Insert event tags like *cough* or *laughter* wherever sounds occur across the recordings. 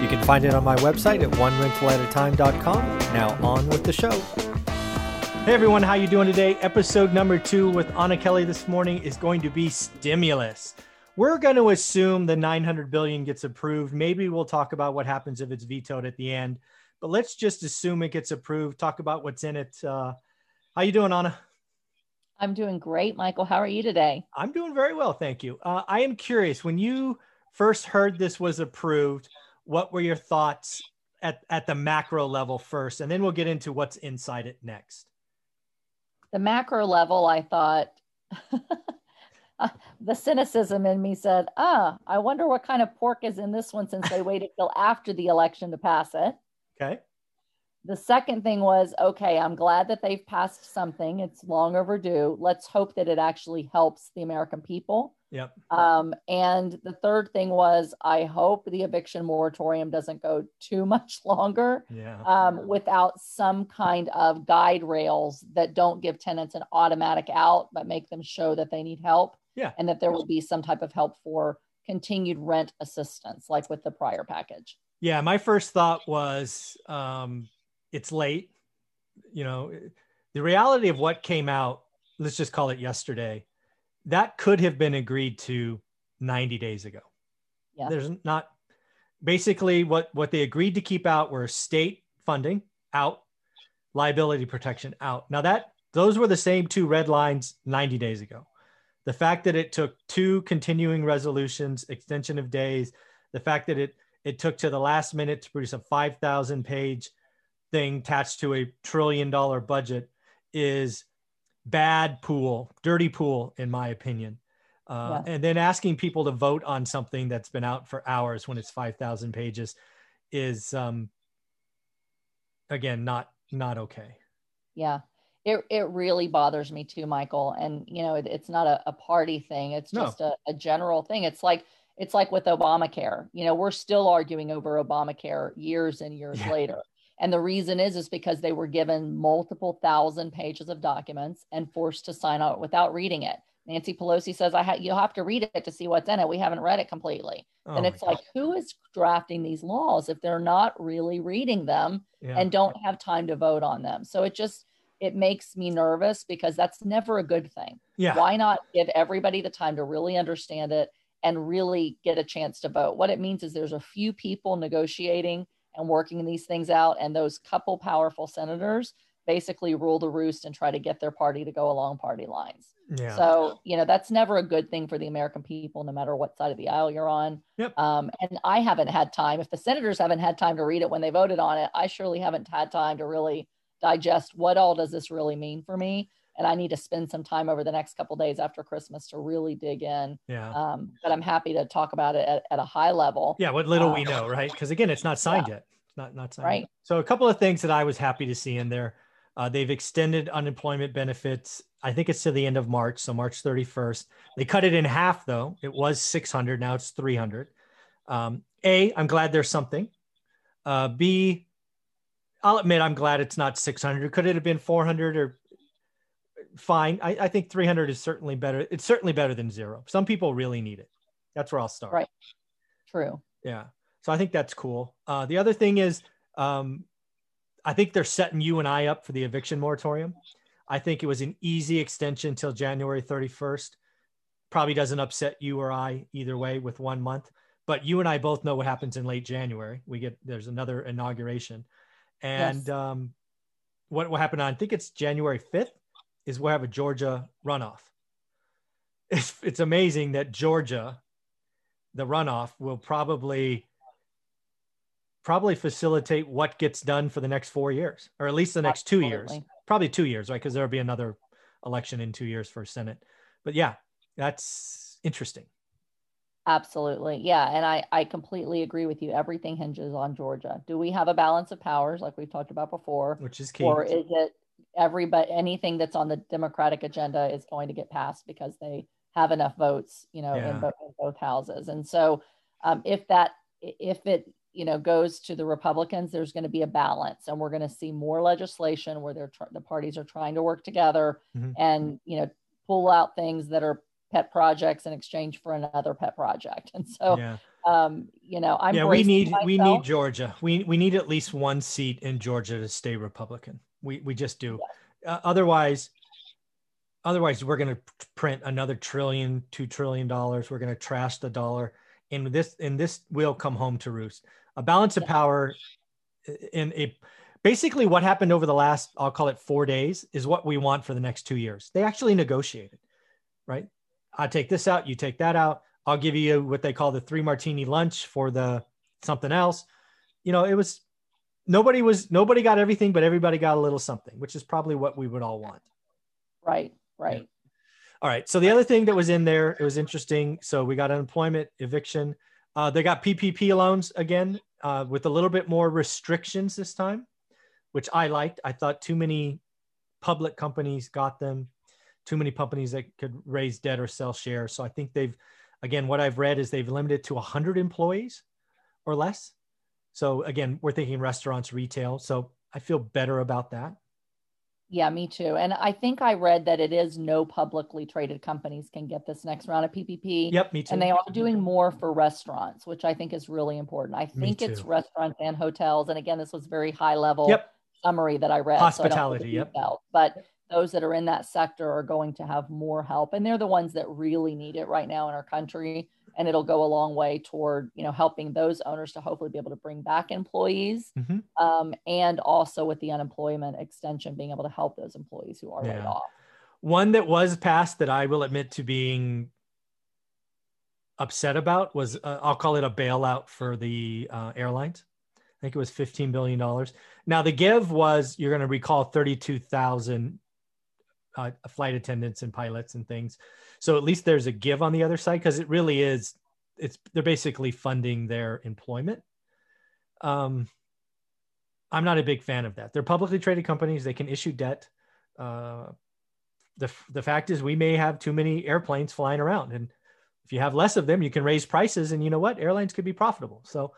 You can find it on my website at onerentalatatime.com. Now on with the show. Hey everyone, how you doing today? Episode number two with Anna Kelly this morning is going to be stimulus. We're going to assume the 900 billion gets approved. Maybe we'll talk about what happens if it's vetoed at the end, but let's just assume it gets approved. Talk about what's in it. Uh, how you doing, Anna? I'm doing great, Michael. How are you today? I'm doing very well, thank you. Uh, I am curious when you first heard this was approved what were your thoughts at, at the macro level first, and then we'll get into what's inside it next. The macro level, I thought *laughs* the cynicism in me said, ah, I wonder what kind of pork is in this one since they waited till *laughs* after the election to pass it. Okay. The second thing was, okay, I'm glad that they've passed something. It's long overdue. Let's hope that it actually helps the American people. Yep. Um, and the third thing was, I hope the eviction moratorium doesn't go too much *laughs* longer yeah. um, without some kind of guide rails that don't give tenants an automatic out, but make them show that they need help. Yeah. And that there will be some type of help for continued rent assistance, like with the prior package. Yeah. My first thought was um, it's late. You know, the reality of what came out, let's just call it yesterday that could have been agreed to 90 days ago. Yeah. There's not basically what what they agreed to keep out were state funding out, liability protection out. Now that those were the same two red lines 90 days ago. The fact that it took two continuing resolutions, extension of days, the fact that it it took to the last minute to produce a 5,000 page thing attached to a trillion dollar budget is bad pool, dirty pool, in my opinion. Uh, And then asking people to vote on something that's been out for hours when it's 5,000 pages is, um, again, not not okay. Yeah, it, it really bothers me too, Michael. And you know, it, it's not a, a, party thing; it's just no. a, a general thing. It's like it's like with Obamacare. You know, we're still arguing over Obamacare years and years yeah. later. And the reason is is because they were given multiple thousand pages of documents and forced to sign out without reading it. Nancy Pelosi says, "I ha- you'll have to read it to see what's in it. We haven't read it completely." Oh and it's like, who is drafting these laws if they're not really reading them yeah. and don't have time to vote on them? So it just it makes me nervous because that's never a good thing. Yeah. Why not give everybody the time to really understand it and really get a chance to vote? What it means is there's a few people negotiating and working these things out. And those couple powerful senators basically rule the roost and try to get their party to go along party lines. Yeah. So, you know, that's never a good thing for the American people, no matter what side of the aisle you're on. Yep. Um, and I haven't had time. If the senators haven't had time to read it when they voted on it, I surely haven't had time to really digest what all does this really mean for me and I need to spend some time over the next couple days after Christmas to really dig in. Yeah. Um, but I'm happy to talk about it at, at a high level. Yeah. What little we uh, know, right? Because again, it's not signed yeah. yet. It's not not signed. Right. Yet. So a couple of things that I was happy to see in there. Uh, they've extended unemployment benefits. I think it's to the end of March, so March 31st. They cut it in half though. It was 600, now it's 300. Um, a, I'm glad there's something. Uh, B, I'll admit I'm glad it's not 600. Could it have been 400 or fine. I, I think 300 is certainly better. It's certainly better than zero. Some people really need it. That's where I'll start. Right. True. Yeah. So I think that's cool. Uh, the other thing is, um, I think they're setting you and I up for the eviction moratorium. I think it was an easy extension till January 31st. Probably doesn't upset you or I either way with one month. But you and I both know what happens in late January. We get there's another inauguration, and yes. um, what will happen on I think it's January 5th is we'll have a Georgia runoff. It's, it's amazing that Georgia, the runoff, will probably probably facilitate what gets done for the next four years, or at least the next Absolutely. two years. Probably two years, right? Because there'll be another election in two years for Senate. But yeah, that's interesting. Absolutely. Yeah. And I, I completely agree with you. Everything hinges on Georgia. Do we have a balance of powers like we've talked about before? Which is key. Or is it everybody anything that's on the Democratic agenda is going to get passed because they have enough votes, you know, yeah. in, both, in, both, houses. And so um, if that if it you know goes to the Republicans, there's going to be a balance, and we're going to see more legislation where they're tr- the parties are trying to work together mm-hmm. and you know pull out things that are pet projects in exchange for another pet project. And so, yeah. um, you know, I'm yeah. We need myself. we need Georgia. We we need at least one seat in Georgia to stay Republican. We we just do. Uh, otherwise, otherwise we're going to print another trillion, two trillion dollars. We're going to trash the dollar, and this and this will come home to roost. A balance of power in a basically what happened over the last i'll call it four days is what we want for the next two years. They actually negotiated right? I take this out you take that out. I'll give you what they call the three martini lunch for the something else. You know it was nobody was nobody got everything but everybody got a little something which is probably what we would all want right right yeah. all right so the other thing that was in there it was interesting so we got unemployment eviction uh, they got ppp loans again uh, with a little bit more restrictions this time which I liked. I thought too many public companies got them, too many companies that could raise debt or sell shares. So I think they've, again, what I've read is they've limited to 100 employees or less. So again, we're thinking restaurants, retail. So I feel better about that. Yeah, me too. And I think I read that it is no publicly traded companies can get this next round of PPP. Yep, me too. And they are doing more for restaurants, which I think is really important. I think it's restaurants and hotels. And again, this was very high level. Yep summary that I read. Hospitality, so I yep. But those that are in that sector are going to have more help, and they're the ones that really need it right now in our country. And it'll go a long way toward you know helping those owners to hopefully be able to bring back employees, mm-hmm. um, and also with the unemployment extension, being able to help those employees who are yeah. laid off. One that was passed that I will admit to being upset about was uh, I'll call it a bailout for the uh, airlines. I think it was $15 billion. Now, the give was, you're going to recall 32,000 uh, flight attendants and pilots and things. So at least there's a give on the other side because it really is, it's they're basically funding their employment. Um, I'm not a big fan of that. They're publicly traded companies, they can issue debt. Uh, the, the fact is, we may have too many airplanes flying around. And if you have less of them, you can raise prices. And you know what? Airlines could be profitable. So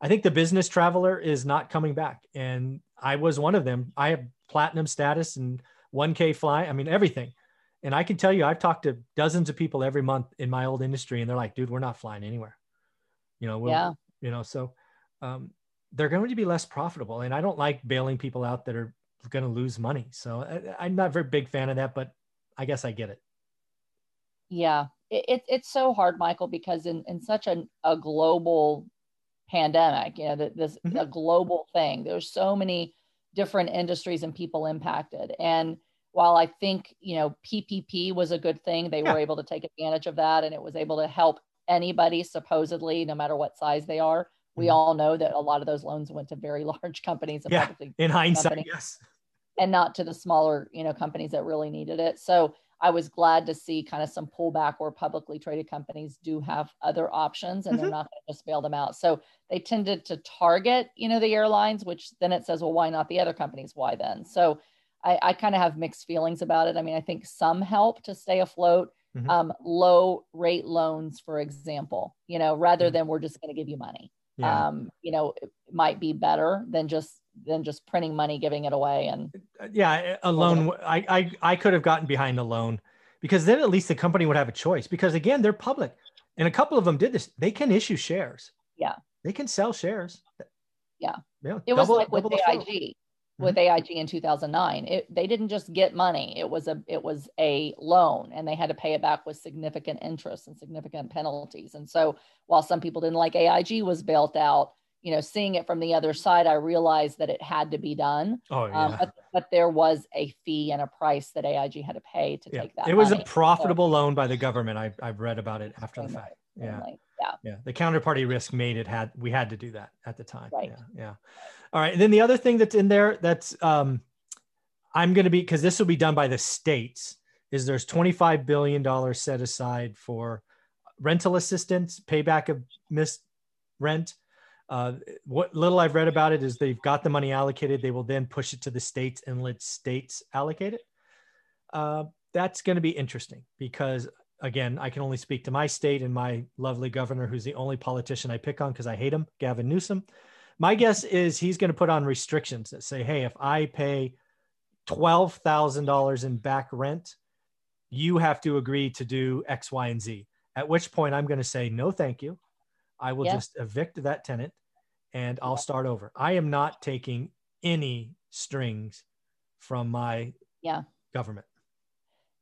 I think the business traveler is not coming back. And I was one of them. I have platinum status and 1K fly. I mean, everything. And I can tell you, I've talked to dozens of people every month in my old industry, and they're like, dude, we're not flying anywhere. You know, yeah. you know, so um, they're going to be less profitable. And I don't like bailing people out that are going to lose money. So I, am not a very big fan of that, but I guess I get it. Yeah. It, it, it's so hard, Michael, because in, in such a, a global pandemic you know this mm-hmm. a global thing there's so many different industries and people impacted and while i think you know ppp was a good thing they yeah. were able to take advantage of that and it was able to help anybody supposedly no matter what size they are we mm-hmm. all know that a lot of those loans went to very *laughs* large companies yeah, in hindsight yes and not to the smaller you know companies that really needed it so I was glad to see kind of some pullback where publicly traded companies do have other options and mm-hmm. they're not going to just bail them out. So they tended to target, you know, the airlines, which then it says, well, why not the other companies? Why then? So I, I kind of have mixed feelings about it. I mean, I think some help to stay afloat. Mm-hmm. Um, low rate loans, for example, you know, rather mm-hmm. than we're just going to give you money. Yeah. Um, you know, it might be better than just than just printing money, giving it away. And uh, yeah, a loan. I, I I could have gotten behind a loan because then at least the company would have a choice. Because again, they're public, and a couple of them did this. They can issue shares. Yeah, they can sell shares. Yeah, yeah it was like with AIG. With mm-hmm. AIG in 2009, it, they didn't just get money; it was a it was a loan, and they had to pay it back with significant interest and significant penalties. And so, while some people didn't like AIG was bailed out, you know, seeing it from the other side, I realized that it had to be done. Oh, um, yeah. Um, but, but, there was a fee and a price that AIG had to pay to yeah. take that. It was money. a profitable so, loan by the government. I, I've read about it after the fact. Yeah. yeah. Yeah. The counterparty risk made it had, we had to do that at the time. Right. Yeah. Yeah. All right. And then the other thing that's in there that's, um, I'm going to be, cause this will be done by the states is there's $25 billion set aside for rental assistance, payback of missed rent. Uh, what little I've read about it is they've got the money allocated. They will then push it to the states and let states allocate it. Uh, that's going to be interesting because, again, I can only speak to my state and my lovely governor, who's the only politician I pick on because I hate him, Gavin Newsom. My guess is he's going to put on restrictions that say, hey, if I pay $12,000 in back rent, you have to agree to do X, Y, and Z. At which point I'm going to say, no, thank you. I will yeah. just evict that tenant and I'll start over. I am not taking any strings from my yeah. government.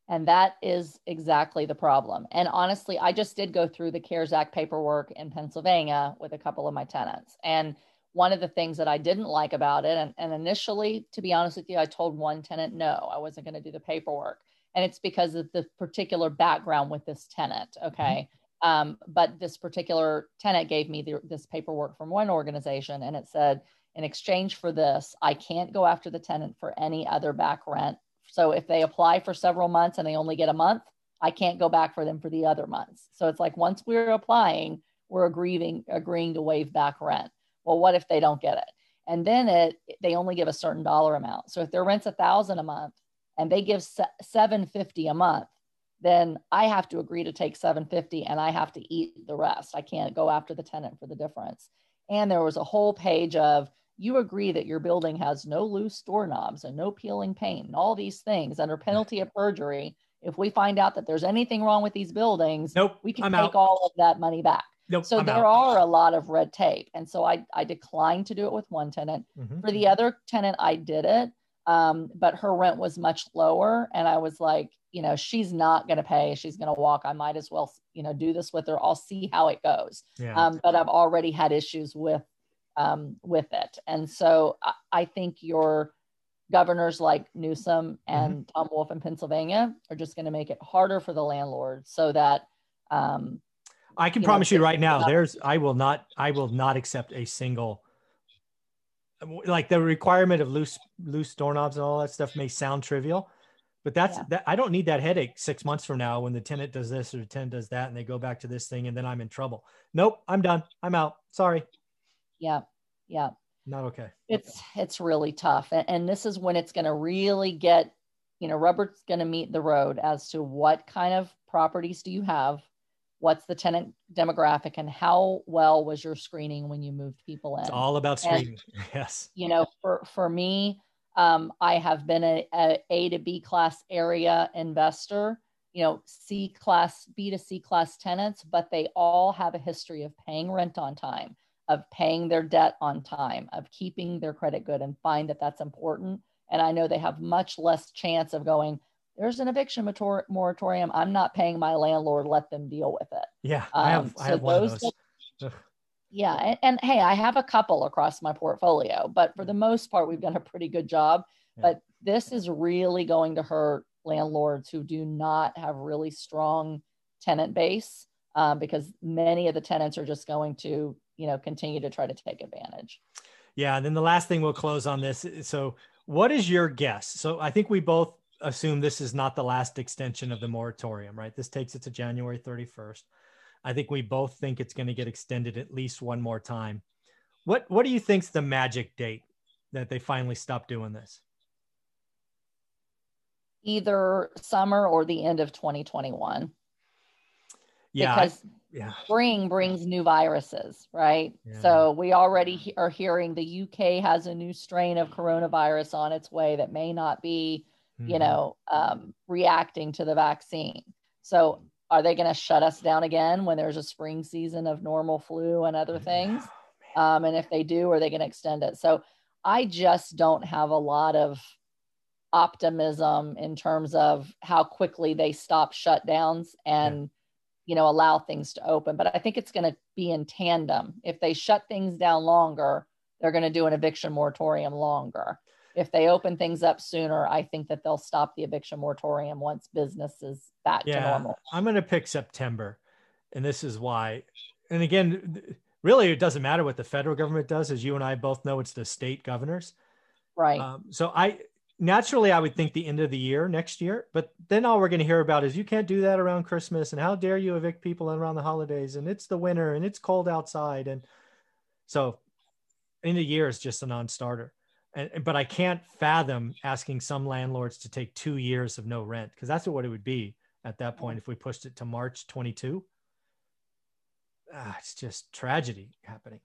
And that is exactly the problem. And honestly, I just did go through the CARES Act paperwork in Pennsylvania with a couple of my tenants. And one of the things that I didn't like about it, and, and initially, to be honest with you, I told one tenant no, I wasn't going to do the paperwork. And it's because of the particular background with this tenant. Okay. Mm-hmm. Um, but this particular tenant gave me the, this paperwork from one organization, and it said, in exchange for this, I can't go after the tenant for any other back rent so if they apply for several months and they only get a month, I can't go back for them for the other months. So it's like once we're applying, we're agreeing agreeing to waive back rent. Well, what if they don't get it? And then it they only give a certain dollar amount. So if their rent's a thousand a month and they give seven fifty a month, then I have to agree to take seven fifty and I have to eat the rest. I can't go after the tenant for the difference. And there was a whole page of you agree that your building has no loose doorknobs and no peeling paint and all these things under penalty of perjury. If we find out that there's anything wrong with these buildings, nope, we can I'm take out. all of that money back. Nope, so I'm there out. are a lot of red tape. And so I, I declined to do it with one tenant. Mm-hmm. For the other tenant, I did it. Um, but her rent was much lower. And I was like, you know, she's not going to pay. She's going to walk. I might as well, you know, do this with her. I'll see how it goes. Yeah. Um, but I've already had issues with um, with it. And so I, I, think your governors like Newsom and mm-hmm. Tom Wolf in Pennsylvania are just going to make it harder for the landlords so that. Um, I can you promise know, you right now, there's, I will not, I will not accept a single, like the requirement of loose, loose doorknobs and all that stuff may sound trivial, but that's yeah. that I don't need that headache six months from now when the tenant does this or the tenant does that and they go back to this thing and then I'm in trouble. Nope, I'm done. I'm out. Sorry yeah yeah not okay it's it's really tough and, and this is when it's going to really get you know rubber's going to meet the road as to what kind of properties do you have what's the tenant demographic and how well was your screening when you moved people in it's all about screening and, *laughs* yes you know for for me um, i have been a, a a to b class area investor you know c class b to c class tenants but they all have a history of paying rent on time of paying their debt on time, of keeping their credit good, and find that that's important. And I know they have much less chance of going, there's an eviction moratorium. I'm not paying my landlord. Let them deal with it. Yeah, um, I have, I have one of those. That, *laughs* yeah, and, and, hey, I have a couple across my portfolio, but for the most part, we've done a pretty good job. Yeah. But this is really going to hurt landlords who do not have really strong tenant base um, because many of the tenants are just going to you know continue to try to take advantage yeah and then the last thing we'll close on this so what is your guess so i think we both assume this is not the last extension of the moratorium right this takes it to january 31st i think we both think it's going to get extended at least one more time what what do you think's the magic date that they finally stop doing this either summer or the end of 2021 yeah because yeah. spring brings new viruses, right? Yeah. So we already he- are hearing the UK has a new strain of coronavirus on its way that may not be, mm-hmm. you know, um, reacting to the vaccine. So are they going to shut us down again when there's a spring season of normal flu and other things? Oh, um, and if they do, are they going to extend it? So I just don't have a lot of optimism in terms of how quickly they stop shutdowns and. Yeah you know allow things to open but i think it's going to be in tandem if they shut things down longer they're going to do an eviction moratorium longer if they open things up sooner i think that they'll stop the eviction moratorium once business is back yeah, to normal i'm going to pick september and this is why and again really it doesn't matter what the federal government does as you and i both know it's the state governors right um, so i naturally, I would think the end of the year next year. But then all we're going to hear about is you can't do that around Christmas, and how dare you evict people around the holidays, and it's the winter, and it's cold outside, and so in of year is just a non-starter. And, but I can't fathom asking some landlords to take two years of no rent because that's what it would be at that point if we pushed it to March 22. Ah, it's just tragedy happening.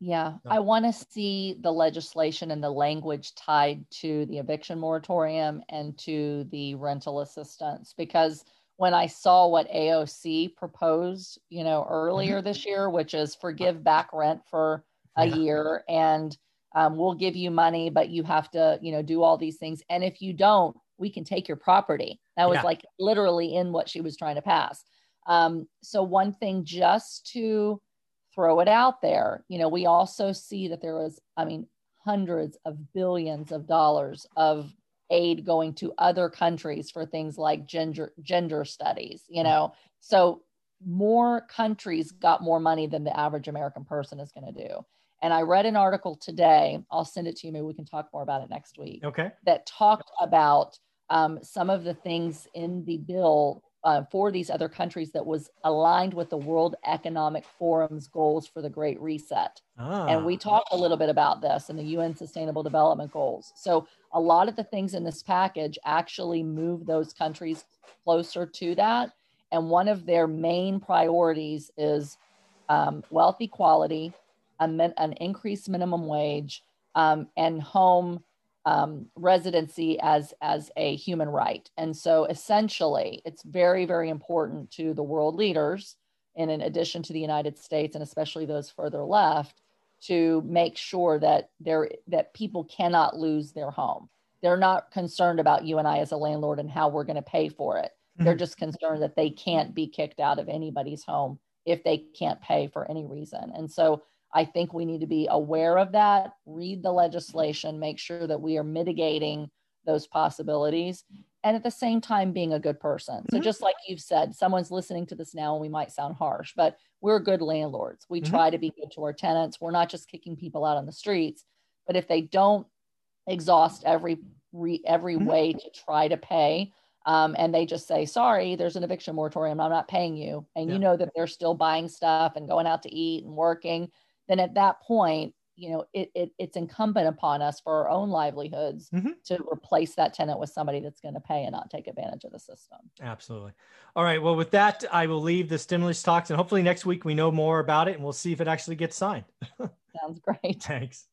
Yeah, I want to see the legislation and the language tied to the eviction moratorium and to the rental assistance because when I saw what AOC proposed, you know, earlier mm-hmm. this year, which is forgive back rent for a year and um, we'll give you money, but you have to, you know, do all these things. And if you don't, we can take your property. That was yeah. like literally in what she was trying to pass. Um, so one thing just to throw it out there. You know, we also see that there was, I mean, hundreds of billions of dollars of aid going to other countries for things like gender gender studies, you mm-hmm. know. So more countries got more money than the average American person is going to do. And I read an article today. I'll send it to you. Maybe we can talk more about it next week. Okay. That talked about um, some of the things in the bill uh, for these other countries that was aligned with the World Economic Forum's goals for the Great Reset. Ah. And we talked a little bit about this in the UN Sustainable Development Goals. So a lot of the things in this package actually move those countries closer to that. And one of their main priorities is um, wealth equality, an increased minimum wage, um, and home um, residency as as a human right. And so essentially, it's very very important to the world leaders, and in addition to the United States and especially those further left, to make sure that there that people cannot lose their home. They're not concerned about you and I as a landlord and how we're going to pay for it. Mm-hmm. They're just concerned that they can't be kicked out of anybody's home if they can't pay for any reason. And so I think we need to be aware of that, read the legislation, make sure that we are mitigating those possibilities, and at the same time being a good person. Mm-hmm. So, just like you've said, someone's listening to this now and we might sound harsh, but we're good landlords. We mm-hmm. try to be good to our tenants. We're not just kicking people out on the streets, but if they don't exhaust every re, every mm-hmm. way to try to pay, um, and they just say, sorry, there's an eviction moratorium. I'm not paying you. And yeah. you know that they're still buying stuff and going out to eat and working then at that point, you know, it, it it's incumbent upon us for our own livelihoods mm-hmm. to replace that tenant with somebody that's going to pay and not take advantage of the system. Absolutely. All right. Well, with that, I will leave the stimulus talks and hopefully next week we know more about it and we'll see if it actually gets signed. *laughs* Sounds great. Thanks.